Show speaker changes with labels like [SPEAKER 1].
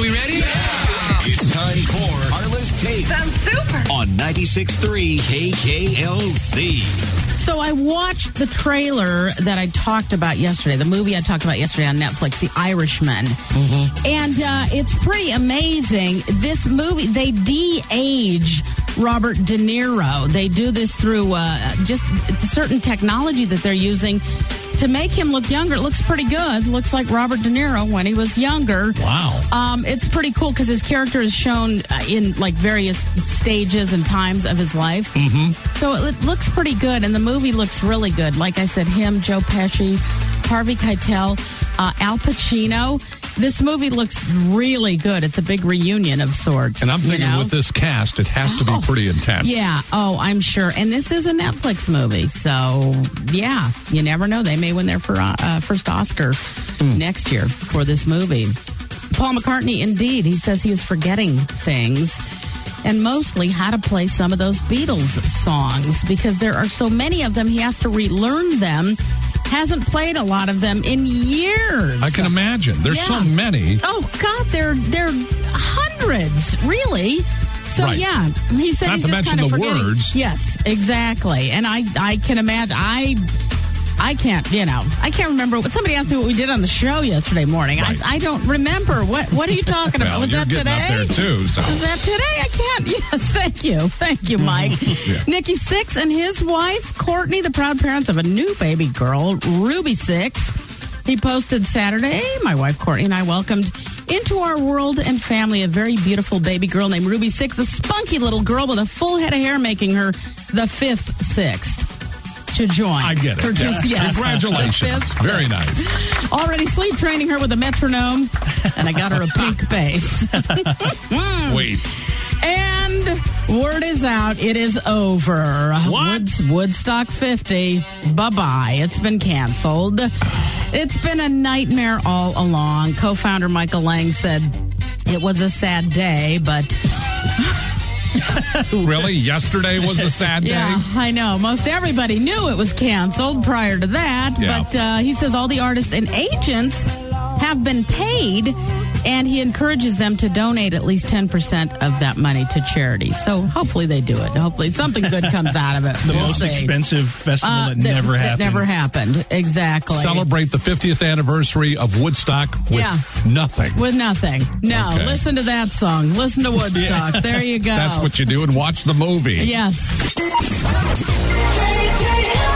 [SPEAKER 1] right, we ready? Yeah.
[SPEAKER 2] It's time for Carla's Take
[SPEAKER 3] Sounds super.
[SPEAKER 2] on 96.3 KKLZ.
[SPEAKER 4] So I watched the trailer that I talked about yesterday, the movie I talked about yesterday on Netflix, The Irishman. And uh, it's pretty amazing. This movie, they de age Robert De Niro. They do this through uh, just certain technology that they're using to make him look younger. It looks pretty good. Looks like Robert De Niro when he was younger.
[SPEAKER 5] Wow.
[SPEAKER 4] Um, it's pretty cool because his character is shown uh, in like various stages and times of his life. Mm-hmm. So it, it looks pretty good, and the movie looks really good. Like I said, him, Joe Pesci, Harvey Keitel, uh, Al Pacino. This movie looks really good. It's a big reunion of sorts.
[SPEAKER 5] And I'm
[SPEAKER 4] you
[SPEAKER 5] thinking
[SPEAKER 4] know?
[SPEAKER 5] with this cast, it has to be
[SPEAKER 4] Oh.
[SPEAKER 5] pretty intense.
[SPEAKER 4] Yeah. Oh, I'm sure. And this is a Netflix movie, so yeah, you never know. They may win their uh, first Oscar next year for this movie. Paul McCartney, indeed, he says he is forgetting things. And mostly how to play some of those Beatles songs because there are so many of them, he has to relearn them. Hasn't played a lot of them in years.
[SPEAKER 5] I can imagine. There's so many.
[SPEAKER 4] Oh God, they're they're hundreds, really. So
[SPEAKER 5] Right.
[SPEAKER 4] yeah, he said
[SPEAKER 5] Not
[SPEAKER 4] he's just kind of forgetting.
[SPEAKER 5] words.
[SPEAKER 4] Yes, exactly. And I I can imagine I. I can't, you know, I can't remember. What somebody asked me what we did on the show yesterday morning.
[SPEAKER 5] Right.
[SPEAKER 4] I, I don't remember. What What are you talking about? Was that today?
[SPEAKER 5] too, so.
[SPEAKER 4] Was that today? I can't. Yes, thank you, thank you, Mike.
[SPEAKER 5] Yeah.
[SPEAKER 4] Nikki Sixx and his wife Courtney, the proud parents of a new baby girl, Ruby Sixx. He posted Saturday. My wife Courtney and I welcomed into our world and family a very beautiful baby girl named Ruby Sixx, a spunky little girl with a full head of hair, making her the fifth sixth to join.
[SPEAKER 5] I get it.
[SPEAKER 4] Her two-
[SPEAKER 5] Yeah.
[SPEAKER 4] yes,
[SPEAKER 5] Congratulations. Very nice.
[SPEAKER 4] Already sleep training her with a metronome, and I got her a pink bass.
[SPEAKER 5] Wait.
[SPEAKER 4] And word is out, it is over.
[SPEAKER 5] What?
[SPEAKER 4] Woods, Woodstock 50, bye bye. It's been canceled. It's been a nightmare all along. Co founder Michael Lang said it was a sad day, but
[SPEAKER 5] Really? Yesterday was a sad day?
[SPEAKER 4] yeah, I know. Most everybody knew it was canceled prior to that,
[SPEAKER 5] Yeah.
[SPEAKER 4] but uh, he says all the artists and agents have been paid. And he encourages them to donate at least 10% of that money to charity. So hopefully they do it. Hopefully something good comes out of it.
[SPEAKER 6] The
[SPEAKER 4] We'll
[SPEAKER 6] most
[SPEAKER 4] see.
[SPEAKER 6] expensive festival
[SPEAKER 4] Uh,
[SPEAKER 6] that, never
[SPEAKER 4] that
[SPEAKER 6] happened.
[SPEAKER 4] never happened. Exactly.
[SPEAKER 5] Celebrate the 50th anniversary of Woodstock with
[SPEAKER 4] Yeah.
[SPEAKER 5] nothing.
[SPEAKER 4] With nothing. No.
[SPEAKER 5] Okay.
[SPEAKER 4] Listen to that song. Listen to Woodstock. There you go.
[SPEAKER 5] That's what you do and watch the movie.
[SPEAKER 4] Yes.
[SPEAKER 3] K